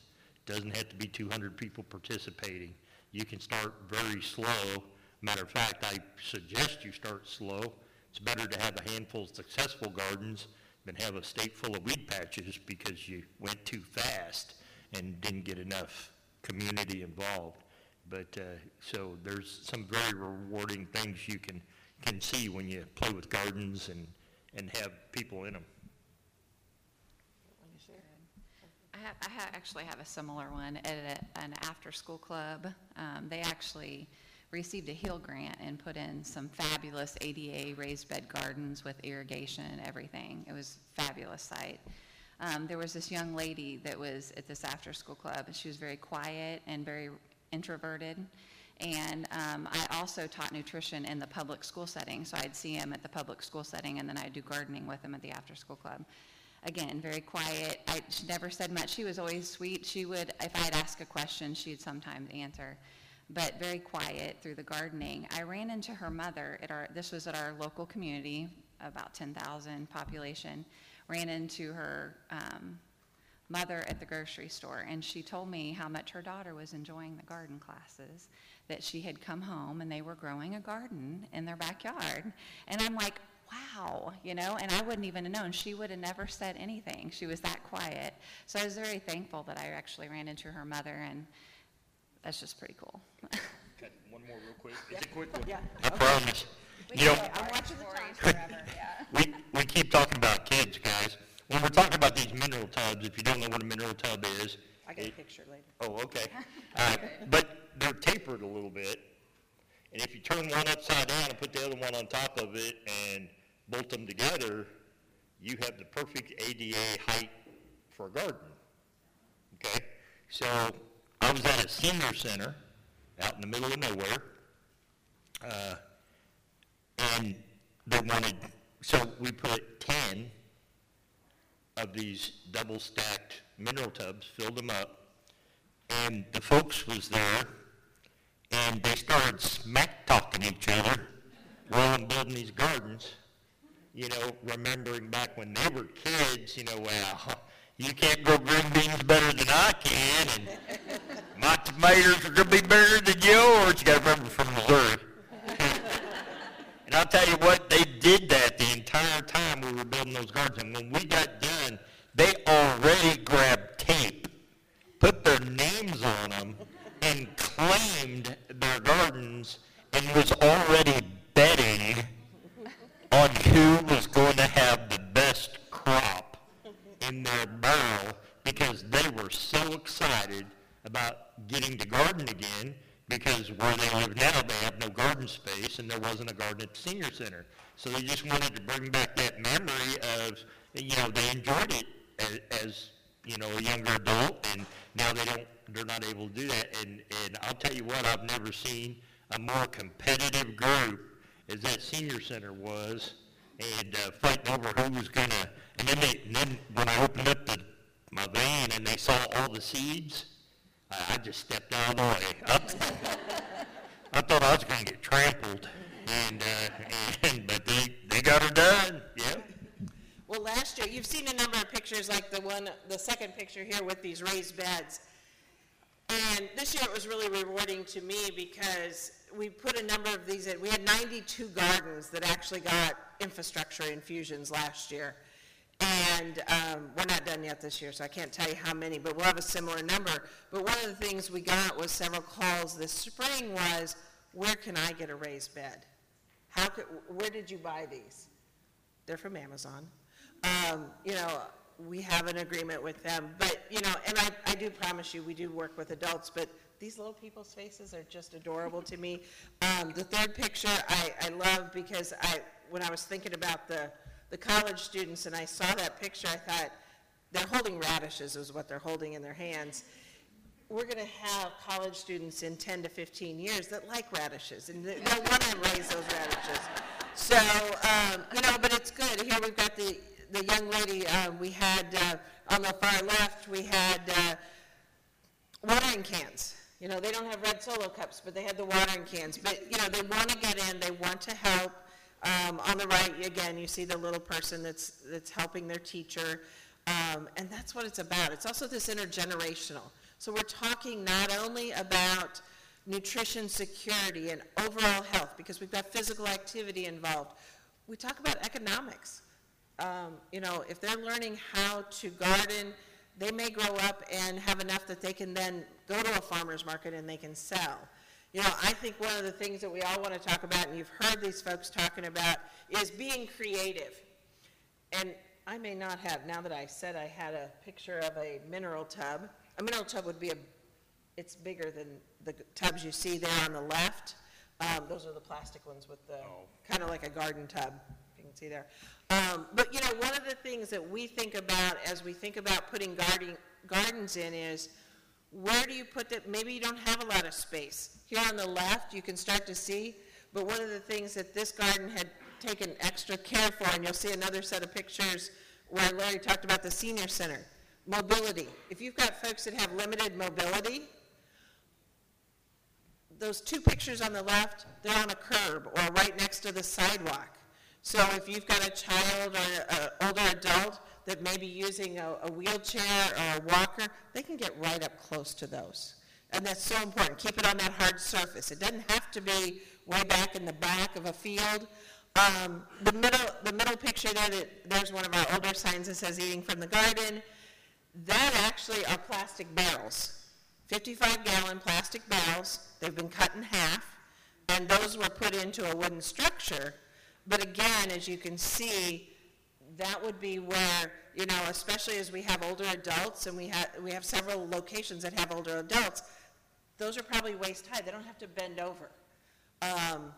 doesn't have to be 200 people participating. You can start very slow. Matter of fact, I suggest you start slow. It's better to have a handful of successful gardens than have a state full of weed patches because you went too fast and didn't get enough community involved. But, uh, so there's some very rewarding things you can, can see when you play with gardens and, and have people in them. I have, I ha actually have a similar one at a, an after-school club. Um, they actually received a HEAL grant and put in some fabulous ADA raised bed gardens with irrigation and everything. It was a fabulous site. Um, there was this young lady that was at this after-school club, and she was very quiet and very introverted. And um, I also taught nutrition in the public school setting, so I'd see him at the public school setting, and then I'd do gardening with him at the after-school club. Again, very quiet. I, she never said much. She was always sweet. She would, if I'd ask a question, she'd sometimes answer, but very quiet through the gardening. I ran into her mother at our, this was at our local community, about 10,000 population. Ran into her um, mother at the grocery store, and she told me how much her daughter was enjoying the garden classes, that she had come home and they were growing a garden in their backyard. And I'm like, wow, you know, and I wouldn't even have known. She would have never said anything. She was that quiet. So I was very thankful that I actually ran into her mother, and that's just pretty cool. One more real quick. It's a quick one. Yeah. I promise. You know, I'm watching the time. forever, yeah. we, we keep talking about kids, guys. When we're talking about these mineral tubs, if you don't know what a mineral tub is. I got a picture later. Oh, okay. Uh, But they're tapered a little bit. And if you turn one upside down and put the other one on top of it and bolt them together, you have the perfect ADA height for a garden. Okay? So I was at a senior center out in the middle of nowhere. Uh, and they wanted, so we put 10 of these double-stacked mineral tubs, filled them up, and the folks was there, and they started smack-talking each other while I'm building these gardens, you know, remembering back when they were kids, you know, well, you can't grow green beans better than I can, and my tomatoes are gonna be better than yours. You gotta remember from Missouri. And I'll tell you what, they did that the entire time we were building those gardens. And when we got done, they already grabbed tape, put their names on them, and claimed their gardens, and was already betting on who was going to have the best crop in their barrel because they were so excited about getting to garden again because where they live now, they have no garden space and there wasn't a garden at the senior center. So they just wanted to bring back that memory of, you know, they enjoyed it as, as you know, a younger adult and now they don't, they're not able to do that. And, and I'll tell you what, I've never seen a more competitive group as that senior center was, and uh, fighting over who was gonna, and then they, then when I opened up the, my van and they saw all the seeds, I, I just stepped out of the way. I- thought I was gonna get trampled, and, uh, and, but they, they got her done, yep. Well, last year, you've seen a number of pictures like the one, the second picture here with these raised beds. And this year it was really rewarding to me because we put a number of these in. We had 92 gardens that actually got infrastructure infusions last year. And um, we're not done yet this year, so I can't tell you how many, but we'll have a similar number. But one of the things we got was several calls this spring was, where can I get a raised bed? How could, where did you buy these? They're from Amazon. Um, you know, we have an agreement with them, but, you know, and I, I do promise you, we do work with adults, but these little people's faces are just adorable to me. Um, the third picture I, I love because I, when I was thinking about the, the college students and I saw that picture, I thought, they're holding radishes is what they're holding in their hands. We're going to have college students in 10 to 15 years that like radishes, and they they want to raise those radishes. So, um, you know, but it's good. Here we've got the, the young lady, uh, we had, uh, on the far left, we had uh, watering cans. You know, they don't have red solo cups, but they had the watering cans. But, you know, they want to get in, they want to help. Um, on the right, again, you see the little person that's, that's helping their teacher. Um, and that's what it's about. It's also this intergenerational. So we're talking not only about nutrition security and overall health, because we've got physical activity involved. We talk about economics. Um, you know, if they're learning how to garden, they may grow up and have enough that they can then go to a farmer's market and they can sell. You know, I think one of the things that we all want to talk about, and you've heard these folks talking about, is being creative. And I may not have, now that I said I had a picture of a mineral tub, a mineral tub would be a, it's bigger than the tubs you see there on the left. Um, those are the plastic ones with the, kind of like a garden tub, you can see there. Um, but, you know, one of the things that we think about as we think about putting garden, gardens in is, where do you put that, maybe you don't have a lot of space. Here on the left, you can start to see, but one of the things that this garden had taken extra care for, and you'll see another set of pictures where Larry talked about the senior center, mobility. If you've got folks that have limited mobility, those two pictures on the left, they're on a curb or right next to the sidewalk. So if you've got a child or an older adult that may be using a, a wheelchair or a walker, they can get right up close to those. And that's so important. Keep it on that hard surface. It doesn't have to be way back in the back of a field. Um, the middle, the middle picture there, that, there's one of our older signs that says "Eating from the Garden." That actually are plastic barrels, 55 gallon plastic barrels. They've been cut in half, and those were put into a wooden structure. But again, as you can see, that would be where, you know, especially as we have older adults, and we have, we have several locations that have older adults, those are probably waist high. They don't have to bend over. Um,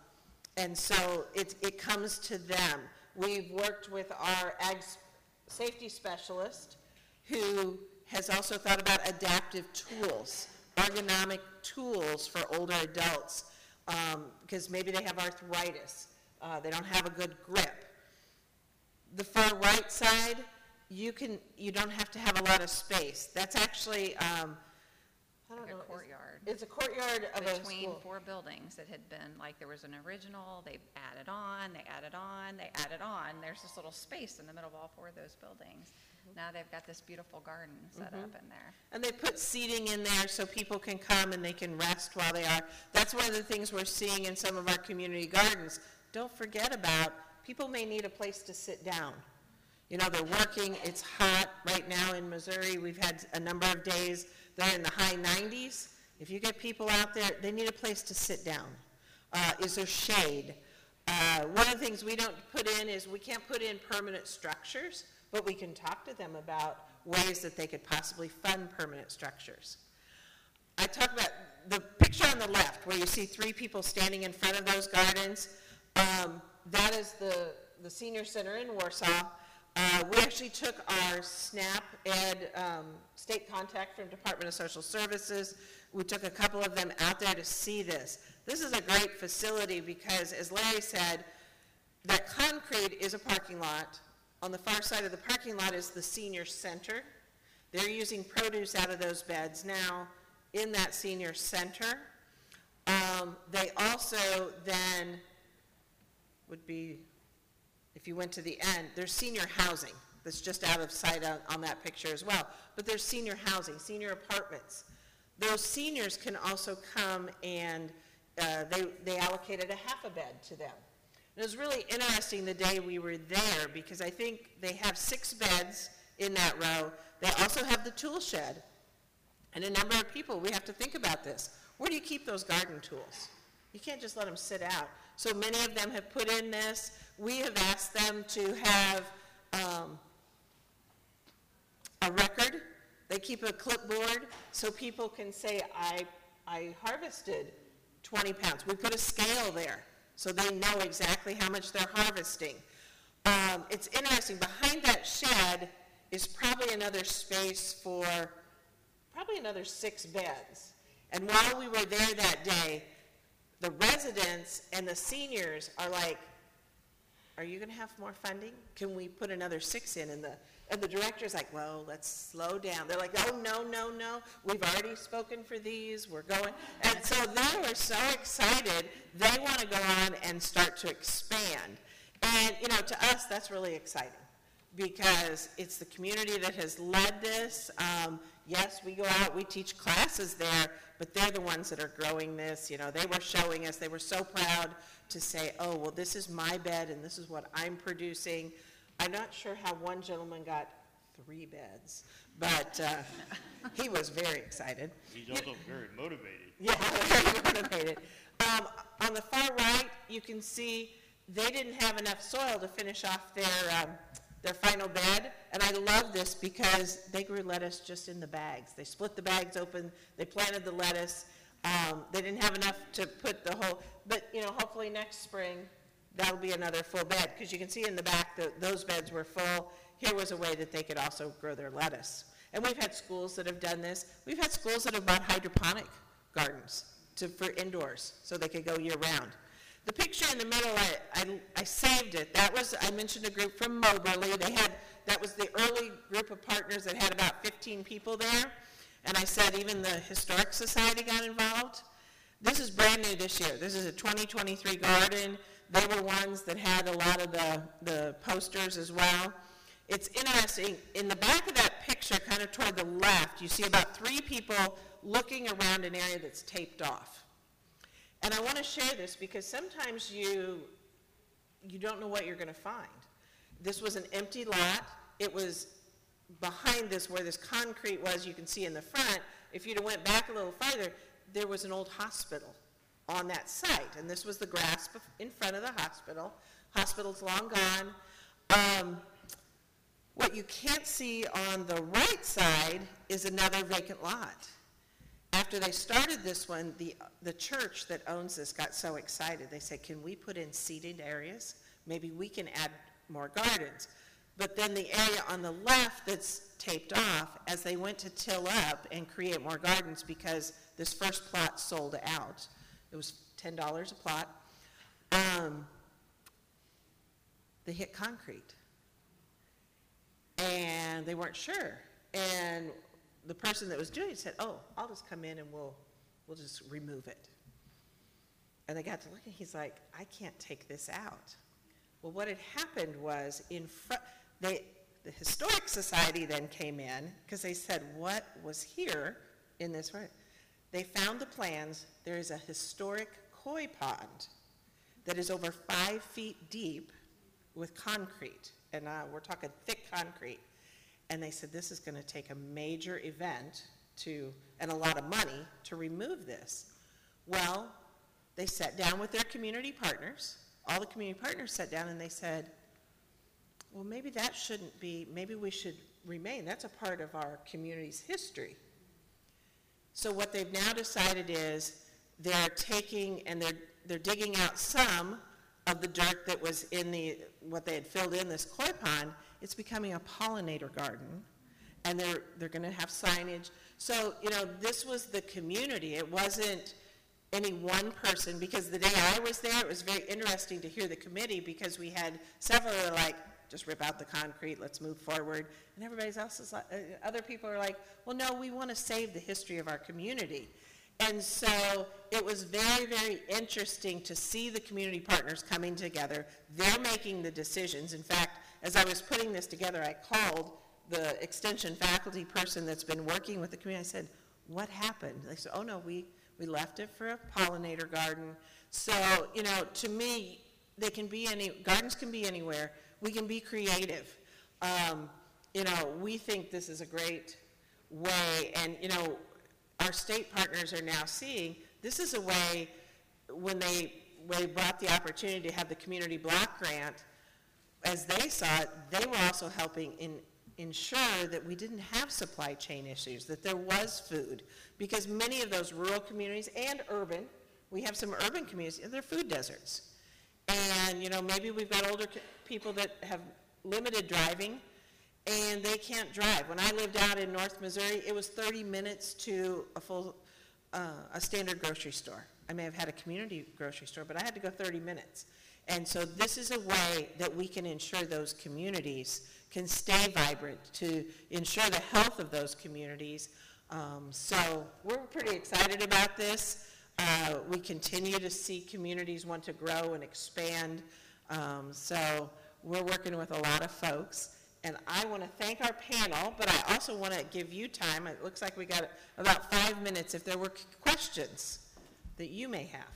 and so it, it comes to them. We've worked with our ag safety specialist who has also thought about adaptive tools, ergonomic tools for older adults, um, because maybe they have arthritis, uh, they don't have a good grip. The far right side, you can, you don't have to have a lot of space. That's actually, um, I don't Like a know, is- courtyard. It's a courtyard of a Between school. four buildings that had been, like, there was an original, they added on, they added on, they added on. There's this little space in the middle of all four of those buildings. Mm-hmm. Now they've got this beautiful garden set up in there. And they put seating in there so people can come and they can rest while they are. That's one of the things we're seeing in some of our community gardens. Don't forget about, people may need a place to sit down. You know, they're working, it's hot right now in Missouri. We've had a number of days, they're in the high 90s. If you get people out there, they need a place to sit down. Uh, is there shade? Uh, one of the things we don't put in is we can't put in permanent structures, but we can talk to them about ways that they could possibly fund permanent structures. I talk about the picture on the left where you see three people standing in front of those gardens. Um, that is the, the senior center in Warsaw. Uh, we actually took our SNAP Ed um, state contact from Department of Social Services. We took a couple of them out there to see this. This is a great facility because, as Larry said, that concrete is a parking lot. On the far side of the parking lot is the senior center. They're using produce out of those beds now in that senior center. Um, they also then would be, if you went to the end, there's senior housing that's just out of sight on, on that picture as well. But there's senior housing, senior apartments. Those seniors can also come and uh, they, they allocated a half a bed to them. It was really interesting the day we were there because I think they have six beds in that row. They also have the tool shed. And a number of people, we have to think about this. Where do you keep those garden tools? You can't just let them sit out. So many of them have put in this. We have asked them to have um, a record. They keep a clipboard so people can say, I, I harvested 20 pounds. We put a scale there so they know exactly how much they're harvesting. Um, it's interesting, behind that shed is probably another space for probably another six beds. And while we were there that day, the residents and the seniors are like, are you going to have more funding? Can we put another six in? And the, and the director's like, well, let's slow down. They're like, oh, no, no, no. We've already spoken for these. We're going. And so they were so excited. They want to go on and start to expand. And, you know, to us, that's really exciting because it's the community that has led this. Um, yes, we go out, we teach classes there, but they're the ones that are growing this. You know, they were showing us, they were so proud to say, oh, well, this is my bed and this is what I'm producing. I'm not sure how one gentleman got three beds, but uh, he was very excited. He's also very motivated. Yeah, very motivated. Um, on the far right, you can see they didn't have enough soil to finish off their, um, their final bed. And I love this because they grew lettuce just in the bags. They split the bags open, they planted the lettuce. Um, they didn't have enough to put the whole, but you know, hopefully next spring that'll be another full bed because you can see in the back that those beds were full. Here was a way that they could also grow their lettuce. And we've had schools that have done this. We've had schools that have bought hydroponic gardens to, for indoors so they could go year round. The picture in the middle, I, I, I saved it. That was, I mentioned a group from Moberly. They had, that was the early group of partners that had about 15 people there. And I said even the Historic Society got involved. This is brand new this year. This is a 2023 garden. They were ones that had a lot of the, the posters as well. It's interesting, in the back of that picture, kind of toward the left, you see about three people looking around an area that's taped off. And I want to share this because sometimes you, you don't know what you're going to find. This was an empty lot. It was behind this where this concrete was, you can see in the front. If you'd have went back a little farther, there was an old hospital on that site. And this was the grass in front of the hospital. Hospital's long gone. Um, what you can't see on the right side is another vacant lot. After they started this one, the, the church that owns this got so excited. They said, Can we put in seated areas? Maybe we can add more gardens. But then the area on the left that's taped off, as they went to till up and create more gardens because this first plot sold out, it was $10 a plot, um, they hit concrete. And they weren't sure. And the person that was doing it said, oh, I'll just come in and we'll, we'll just remove it. And they got to look and he's like, I can't take this out. Well, what had happened was in front, they, the Historic Society then came in because they said, what was here in this room? They found the plans. There is a historic koi pond that is over five feet deep with concrete. And uh, we're talking thick concrete. And they said, this is going to take a major event to, and a lot of money to remove this. Well, they sat down with their community partners. All the community partners sat down and they said, well, maybe that shouldn't be, maybe we should remain. That's a part of our community's history. So what they've now decided is they're taking and they're, they're digging out some of the dirt that was in the, what they had filled in this koi pond. It's becoming a pollinator garden. and they're, they're gonna have signage. So, you know, this was the community, it wasn't any one person, because the day I was there, it was very interesting to hear the committee, because we had several are like, just rip out the concrete, let's move forward, and everybody else is like, uh, other people are like, well, no, we wanna save the history of our community. And so it was very, very interesting to see the community partners coming together. They're making the decisions. In fact, as I was putting this together, I called the extension faculty person that's been working with the community. I said, what happened? They said, oh, no, we, we left it for a pollinator garden. So, you know, to me, they can be any, gardens can be anywhere. We can be creative. Um, you know, we think this is a great way, and, you know, our state partners are now seeing, this is a way, when they, when they brought the opportunity to have the community block grant, as they saw it, they were also helping in, ensure that we didn't have supply chain issues, that there was food. Because many of those rural communities and urban, we have some urban communities, they're food deserts. And, you know, maybe we've got older people that have limited driving, and they can't drive. When I lived out in North Missouri, it was 30 minutes to a full, uh, a standard grocery store. I may have had a community grocery store, but I had to go 30 minutes. And so this is a way that we can ensure those communities can stay vibrant, to ensure the health of those communities. Um, so we're pretty excited about this. Uh, we continue to see communities want to grow and expand. Um, so we're working with a lot of folks. And I want to thank our panel, but I also want to give you time. It looks like we got about five minutes if there were questions that you may have.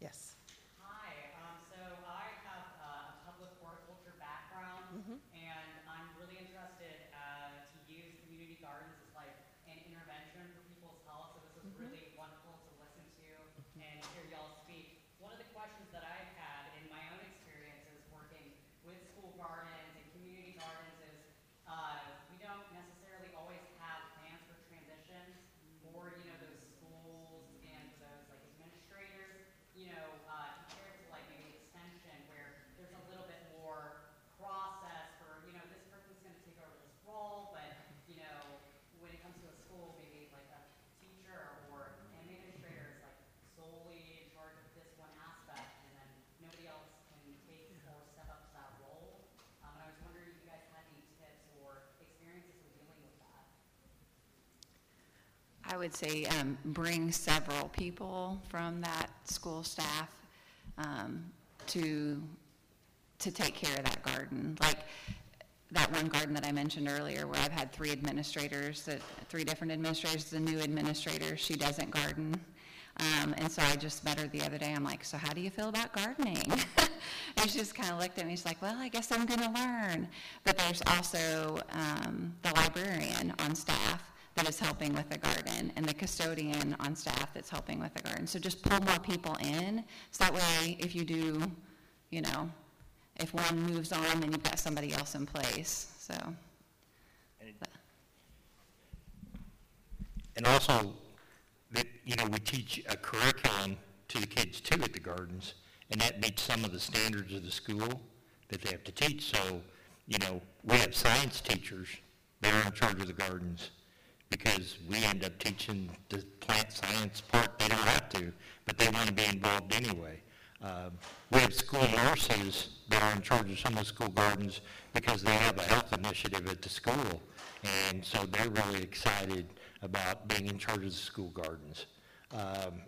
Yes. Hi, um, so I have uh, a public horticulture background, and I'm really interested uh, to use community gardens as like an intervention for people's health. So this was really wonderful to listen to and hear y'all speak. One of the questions that I've had in my own experiences working with school gardens and community gardens is uh, we don't necessarily always have plans for transitions for you know those schools and for those like administrators you know, uh, compared to like maybe extension where there's a little bit more process for, you know, this person's gonna take over this role, but, you know, when it comes to a school, maybe like a teacher or an administrator is like solely in charge of this one aspect, and then nobody else can take or step up to that role. Um, and I was wondering if you guys had any tips or experiences with dealing with that. I would say um, bring several people from that school staff um, to, to take care of that garden. Like that one garden that I mentioned earlier where I've had three administrators, that, three different administrators, the new administrator, she doesn't garden. Um, and so I just met her the other day. I'm like, so how do you feel about gardening? and she just kind of looked at me. She's like, well, I guess I'm going to learn. But there's also um, the librarian on staff that is helping with the garden and the custodian on staff that's helping with the garden. So just pull more people in. So that way, if you do, you know, if one moves on, then you've got somebody else in place. So, And also, that, you know, we teach a curriculum to the kids too at the gardens, and that meets some of the standards of the school that they have to teach. So, you know, we have science teachers that are in charge of the gardens because we end up teaching the plant science part. They don't have to, but they want to be involved anyway. Um, we have school nurses that are in charge of some of the school gardens because they have a health initiative at the school. And so they're really excited about being in charge of the school gardens. Um,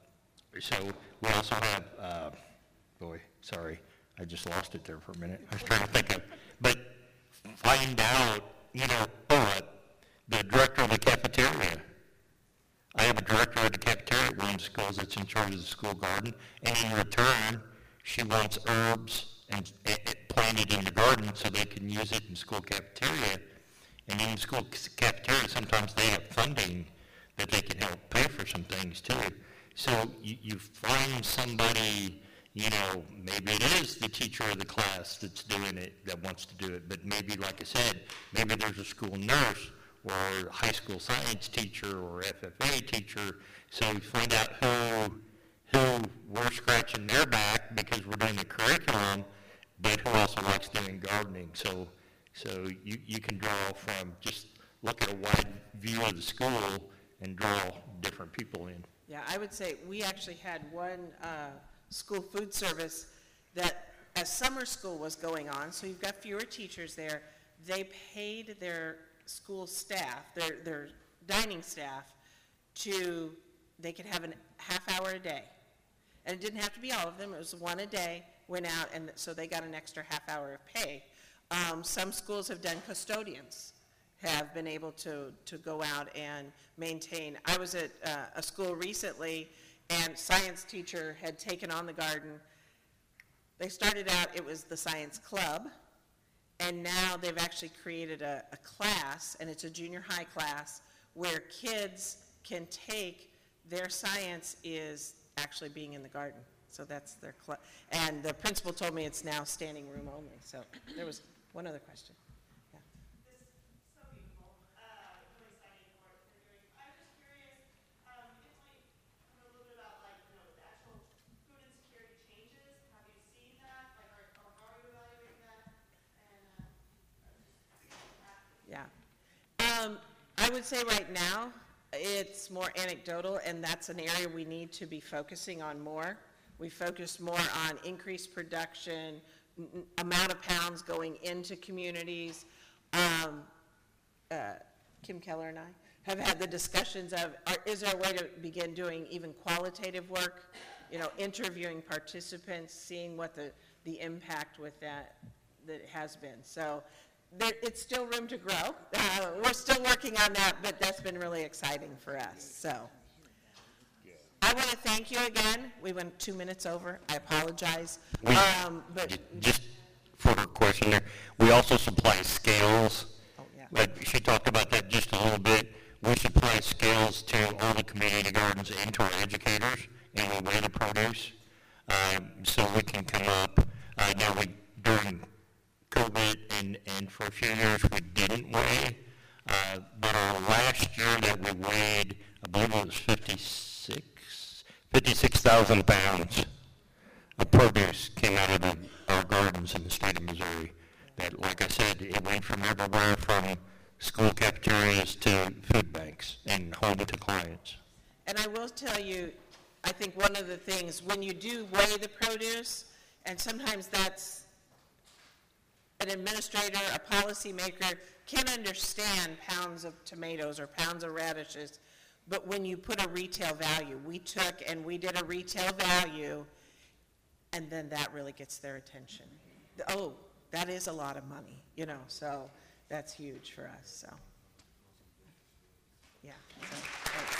so we also have, uh, boy, sorry, I just lost it there for a minute. I was trying to think of, but find out, you know, oh, uh, the director of the cafeteria. I have a director of the cafeteria at one of the schools that's in charge of the school garden, and in return, she wants herbs and eh, eh, planted in the garden so they can use it in school cafeteria. And in school cafeteria, sometimes they have funding that they can help pay for some things too. So you, you find somebody, you know, maybe it is the teacher of the class that's doing it, that wants to do it, but maybe, like I said, maybe there's a school nurse or high school science teacher or FFA teacher. So you find out who, who we're scratching their back because we're doing the curriculum, but who also likes doing gardening. So So you, you can draw from, just look at a wide view of the school and draw different people in. Yeah, I would say, we actually had one uh, school food service that, as summer school was going on, so you've got fewer teachers there, they paid their school staff, their, their dining staff, to, they could have a half hour a day. And it didn't have to be all of them, it was one a day, went out, and so they got an extra half hour of pay. Um, Some schools have done custodians, have been able to, to go out and maintain. I was at uh, a school recently, and science teacher had taken on the garden. They started out, it was the science club, and now they've actually created a, a class, and it's a junior high class, where kids can take, their science is actually being in the garden. So that's their club. And the principal told me it's now standing room only. So there was one other question. Yeah. This is so beautiful, uh, really exciting work that they're doing. I'm just curious, um, you can tell me a little bit about like, you know, the actual food insecurity changes. Have you seen that? Like, are, or are you evaluating that? And, uh, Yeah. Um, I would say right now, it's more anecdotal, and that's an area we need to be focusing on more. We focus more on increased production, amount of pounds going into communities. Um, uh, Kim Keller and I have had the discussions of, are- is there a way to begin doing even qualitative work? You know, interviewing participants, seeing what the, the impact with that, that has been. So there, it's still room to grow. Uh, We're still working on that, but that's been really exciting for us, so. I want to thank you again. We went two minutes over. I apologize. We- Um, But, Just for her question there, we also supply scales. Oh, yeah. But she talked about that just a little bit. We supply scales to all the community gardens and to our educators, and we weigh the produce. Um, so we can come up, uh, now we, during COVID and, and for a few years, we didn't weigh. Uh, but our last year that we weighed, I believe it was 56, 56,000 pounds of produce came out of the, our gardens in the state of Missouri. That, like I said, it went from everywhere from school cafeterias to food banks and home to clients. and I will tell you, I think one of the things, when you do weigh the produce, and sometimes that's, an administrator, a policymaker can understand pounds of tomatoes or pounds of radishes, but when you put a retail value, we took and we did a retail value, and then that really gets their attention. Oh, that is a lot of money, you know, so that's huge for us, so. Yeah. so-